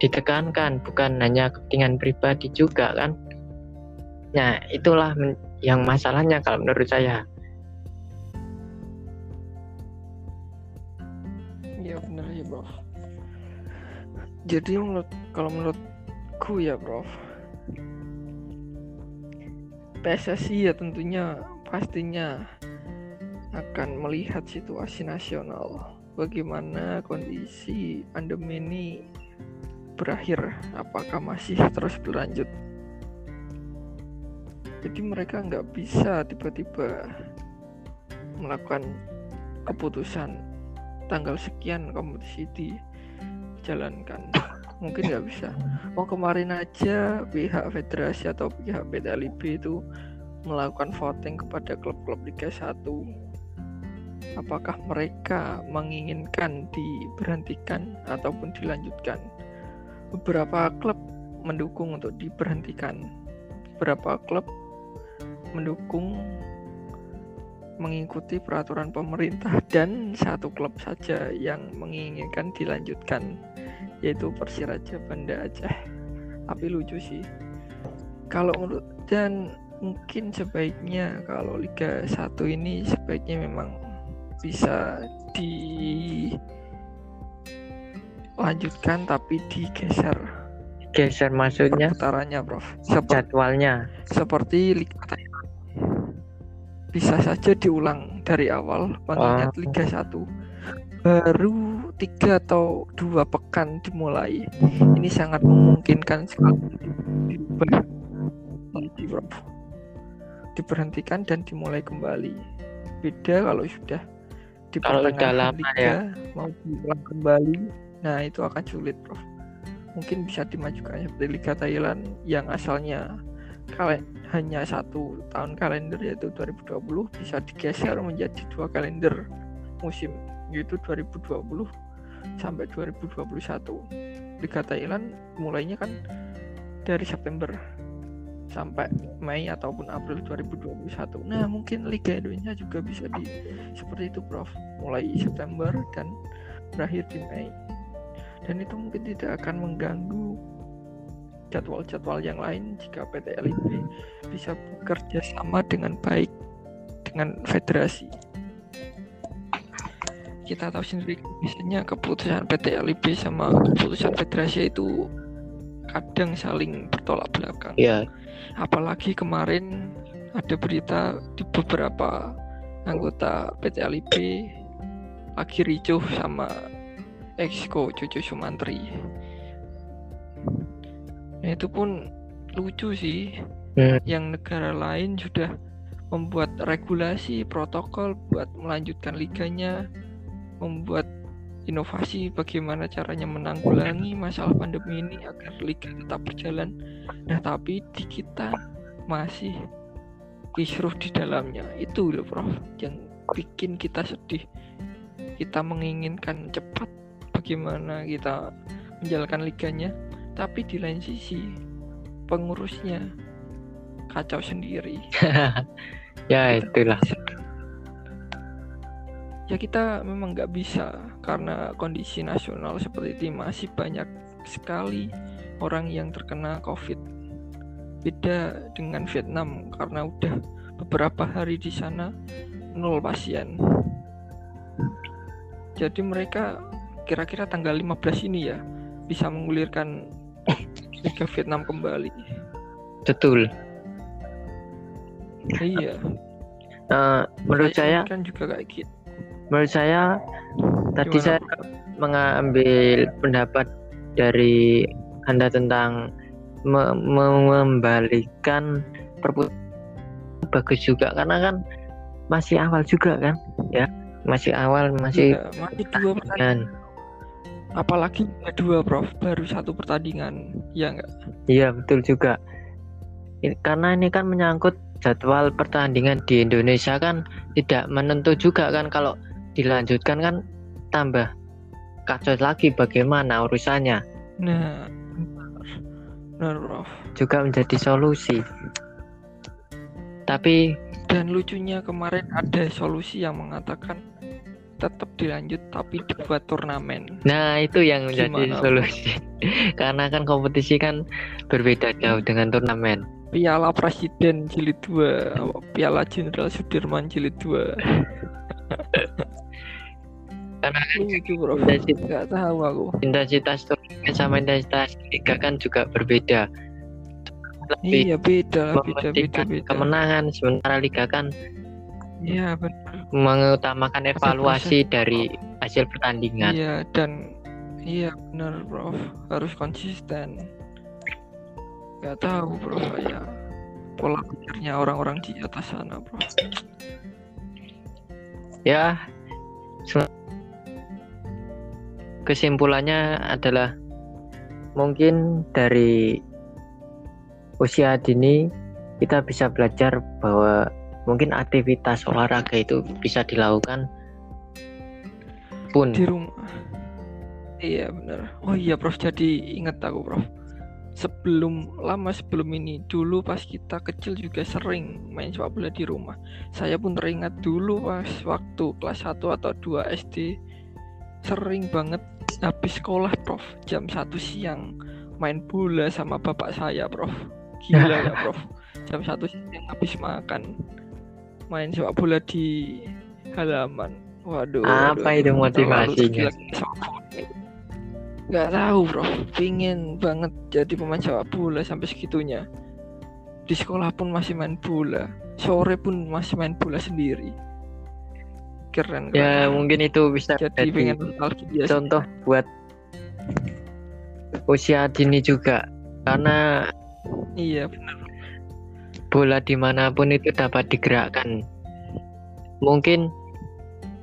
S1: ditekankan bukan hanya kepentingan pribadi juga kan? Nah itulah yang masalahnya kalau menurut saya.
S2: Iya benar ya bro. Jadi menurut kalau menurutku ya bro PSSI ya tentunya pastinya akan melihat situasi nasional. Bagaimana kondisi pandemi ini berakhir apakah masih terus berlanjut? Jadi mereka nggak bisa tiba-tiba melakukan keputusan tanggal sekian kompetisi dijalankan. Mungkin nggak bisa. Mau kemarin aja pihak federasi atau pihak PT itu melakukan voting kepada klub-klub Liga 1 apakah mereka menginginkan diberhentikan ataupun dilanjutkan. Beberapa klub mendukung untuk diberhentikan. Beberapa klub mendukung mengikuti peraturan pemerintah dan satu klub saja yang menginginkan dilanjutkan yaitu Persiraja Banda Aceh. Tapi lucu sih. Kalau menurut dan mungkin sebaiknya kalau Liga 1 ini sebaiknya memang bisa dilanjutkan tapi digeser.
S1: Geser maksudnya?
S2: Putarannya Prof
S1: Seperti, jadwalnya.
S2: Seperti Liga Thailand bisa saja diulang dari awal mengingat oh. Liga 1 baru tiga atau dua pekan dimulai. Ini sangat memungkinkan sekali. Diberhentikan dan dimulai kembali. Beda kalau sudah di
S1: kalau udah lama Liga, ya.
S2: mau diulang kembali nah itu akan sulit prof mungkin bisa dimajukan seperti Liga Thailand yang asalnya kalian hanya satu tahun kalender yaitu 2020 bisa digeser menjadi dua kalender musim yaitu 2020 sampai 2021 Liga Thailand mulainya kan dari September sampai Mei ataupun April 2021. Nah, mungkin Liga Indonesia juga bisa di seperti itu, Prof. Mulai September dan berakhir di Mei. Dan itu mungkin tidak akan mengganggu jadwal-jadwal yang lain jika PT LIB bisa bekerja sama dengan baik dengan federasi. Kita tahu sendiri biasanya keputusan PT LIB sama keputusan federasi itu kadang saling bertolak belakang.
S1: Iya.
S2: Apalagi kemarin ada berita di beberapa anggota PT LIB lagi ricuh sama exco Cucu Sumantri. Nah, itu pun lucu sih. Hmm. Yang negara lain sudah membuat regulasi protokol buat melanjutkan liganya, membuat inovasi bagaimana caranya menanggulangi masalah pandemi ini agar liga tetap berjalan. Nah, tapi di kita masih kisruh di dalamnya. Itu loh, Prof, yang bikin kita sedih. Kita menginginkan cepat bagaimana kita menjalankan liganya, tapi di lain sisi pengurusnya kacau sendiri.
S1: ya, itulah
S2: ya kita memang nggak bisa karena kondisi nasional seperti ini masih banyak sekali orang yang terkena COVID. Beda dengan Vietnam karena udah beberapa hari di sana nol pasien. Jadi mereka kira-kira tanggal 15 ini ya bisa menggulirkan Liga Vietnam kembali.
S1: Betul.
S2: Iya.
S1: Uh, menurut saya
S2: kan juga kayak gitu
S1: menurut saya tadi Gimana? saya mengambil pendapat dari anda tentang me membalikan perputaran bagus juga karena kan masih awal juga kan ya masih awal masih
S2: Iya, masih dua pertandingan. Apalagi dua, Prof. Baru satu pertandingan. Ya enggak?
S1: iya betul juga Ini- karena ini kan menyangkut jadwal pertandingan di Indonesia kan tidak menentu juga kan kalau dilanjutkan kan tambah kacau lagi bagaimana urusannya
S2: Nah. Benar, Prof.
S1: juga menjadi solusi tapi
S2: Dan lucunya kemarin ada solusi yang mengatakan tetap dilanjut tapi dibuat turnamen.
S1: nah itu yang menjadi
S2: Gimana, Bro?
S1: solusi karena kan kompetisi kan berbeda jauh dengan turnamen
S2: Piala Presiden Jilid 2, apa, Piala Jenderal Sudirman Jilid 2.
S1: karena
S2: Prof.
S1: intensitas,
S2: Enggak tahu aku.
S1: intensitas turnamen sama intensitas liga kan juga berbeda lebih
S2: Iya, beda beda, beda, beda.
S1: kemenangan sementara liga kan
S2: Iya, benar.
S1: mengutamakan evaluasi dari hasil pertandingan
S2: Iya, dan iya benar, Prof. Harus konsisten. Enggak tahu, Prof, saya pola pikirnya orang-orang di atas sana, Prof.
S1: ya se- kesimpulannya adalah mungkin dari usia dini kita bisa belajar bahwa mungkin aktivitas olahraga itu bisa dilakukan pun
S2: Di rumah. Iya, benar. Oh iya, Prof. Jadi ingat aku, Prof. Sebelum lama sebelum ini dulu pas kita kecil juga sering main sepak bola di rumah. Saya pun teringat dulu pas waktu kelas 1 atau 2 SD sering banget habis sekolah, Prof. Jam 1 siang main bola sama bapak saya, Prof. Gila ya, Prof. Jam 1 siang habis makan main sepak bola di halaman. Waduh.
S1: Apa
S2: waduh,
S1: itu motivasinya?
S2: Nggak tahu, Bro. Pingin banget jadi pemain sepak bola sampai segitunya. Di sekolah pun masih main bola. Sore pun masih main bola sendiri. Keren,
S1: ya
S2: keren.
S1: mungkin itu bisa
S2: jadi
S1: jadi
S2: pengen nostalgia sih.
S1: contoh buat usia dini juga karena
S2: Iya, benar.
S1: Bola di mana pun itu dapat digerakkan mungkin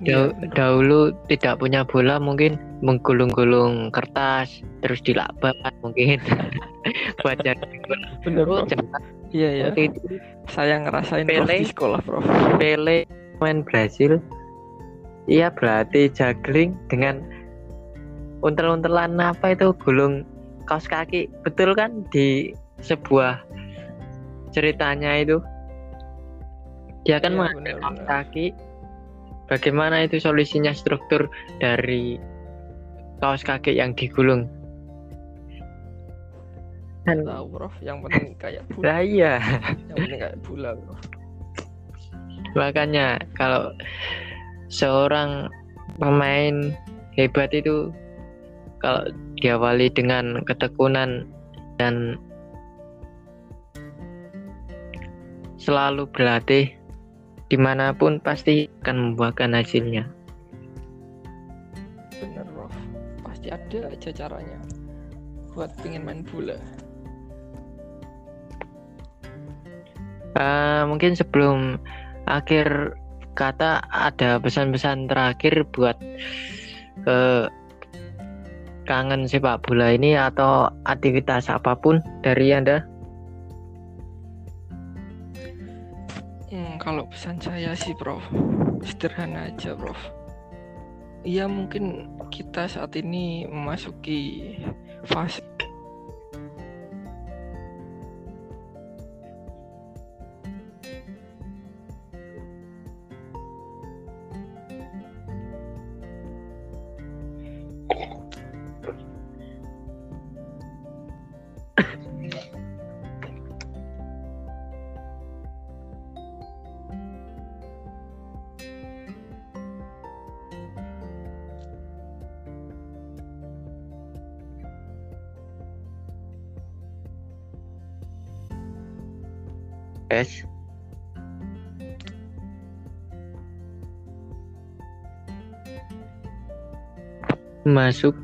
S2: Iya,
S1: Dah- dahulu tidak punya bola mungkin menggulung-gulung kertas terus dilakban mungkin buat jadi
S2: Bro. Iya, ya.
S1: Itu
S2: Saya ngerasain
S1: Pele.
S2: di sekolah, Prof.
S1: Pele main Brasil ia berlatih juggling dengan untel-untelan apa itu gulung kaos kaki betul kan di sebuah ceritanya itu dia kan kaos
S2: benar.
S1: kaki bagaimana itu solusinya struktur dari kaos kaki yang digulung kan
S2: Tahu, Prof. Yang penting kayak bola.
S1: lah iya
S2: Yang penting kayak bola, Prof.
S1: makanya kalau seorang pemain hebat itu kalau diawali dengan ketekunan dan selalu berlatih di mana pun pasti akan membuahkan hasilnya
S2: Bener, Prof. Pasti ada aja caranya buat pengen main bola.
S1: Eh, mungkin sebelum akhir kata ada pesan-pesan terakhir buat eh, kangen sepak bola ini atau aktivitas apa pun dari anda
S2: kalau pesan saya sih, Prof, sederhana aja, Prof. Iya, mungkin kita saat ini memasuki fase
S1: es masuk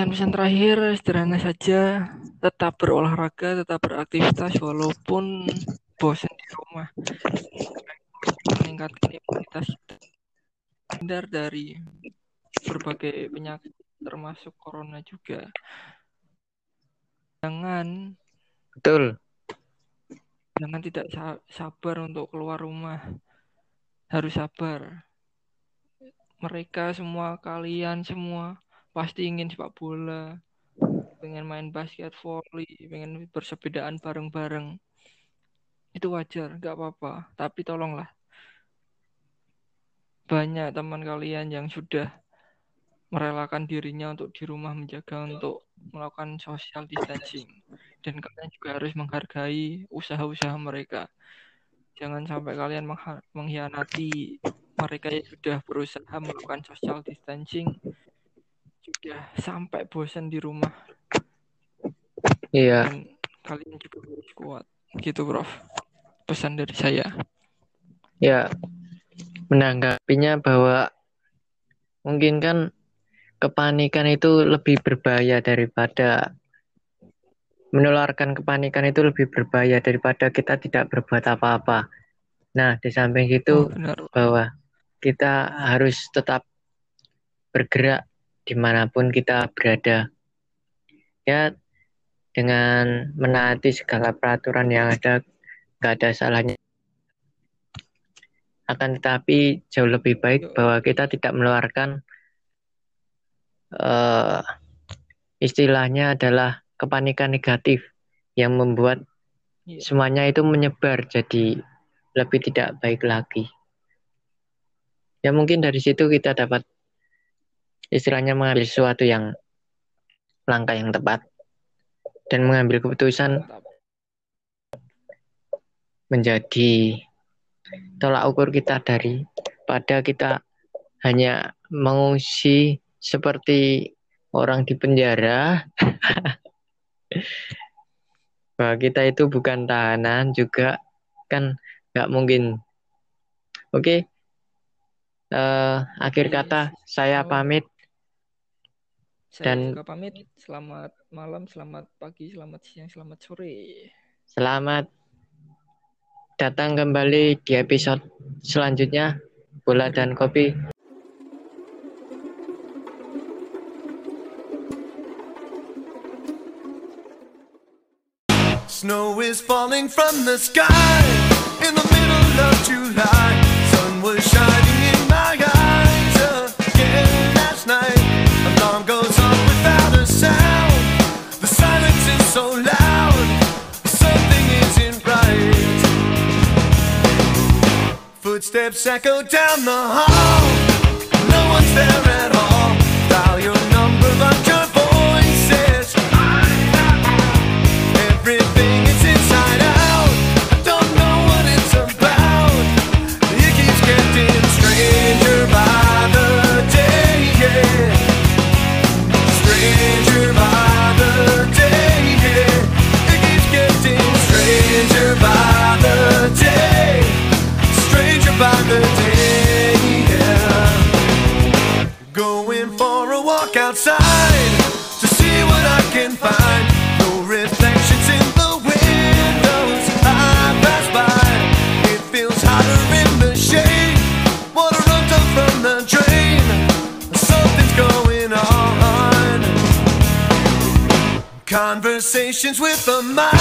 S2: pesan-pesan terakhir sederhana saja. Tetap berolahraga, tetap beraktivitas walaupun bosan di rumah. Meningkatkan imunitas hindar dari berbagai penyakit termasuk corona juga. Jangan
S3: Betul.
S2: jangan tidak sabar untuk keluar rumah. Harus sabar. Mereka semua, kalian semua pasti ingin sepak bola, pengen main basket, volley, pengen bersepedaan bareng-bareng. Itu wajar, nggak apa-apa. Tapi tolonglah banyak teman kalian yang sudah merelakan dirinya untuk di rumah menjaga untuk melakukan social distancing dan kalian juga harus menghargai usaha-usaha mereka jangan sampai kalian mengkhianati mereka yang sudah berusaha melakukan social distancing sudah sampai bosan di rumah.
S3: Iya.
S2: Dan kalian juga harus kuat. Gitu prof. Pesan dari saya.
S3: Ya menanggapinya bahwa mungkin kan kepanikan itu lebih berbahaya daripada menularkan kepanikan itu lebih berbahaya daripada kita tidak berbuat apa-apa. Nah, di samping itu oh, bahwa kita harus tetap bergerak di mana pun kita berada. Ya, dengan menaati segala peraturan yang ada, nggak ada salahnya akan tetapi jauh lebih baik bahwa kita tidak meluarkan uh, istilahnya adalah kepanikan negatif yang membuat yeah. semuanya itu menyebar jadi lebih tidak baik lagi. Ya mungkin dari situ kita dapat istilahnya mengambil sesuatu yang langkah yang tepat dan mengambil keputusan menjadi tolak ukur kita dari pada kita hanya mengungsi seperti orang di penjara bahwa kita itu bukan tahanan juga kan nggak mungkin oke okay. uh, eh, akhir kata saya pamit
S2: saya dan juga pamit selamat malam selamat pagi selamat siang selamat sore
S3: selamat datang kembali di episode selanjutnya Bola dan Kopi. Snow is falling from the sky in the middle of July. Echo down the hall. with a mind.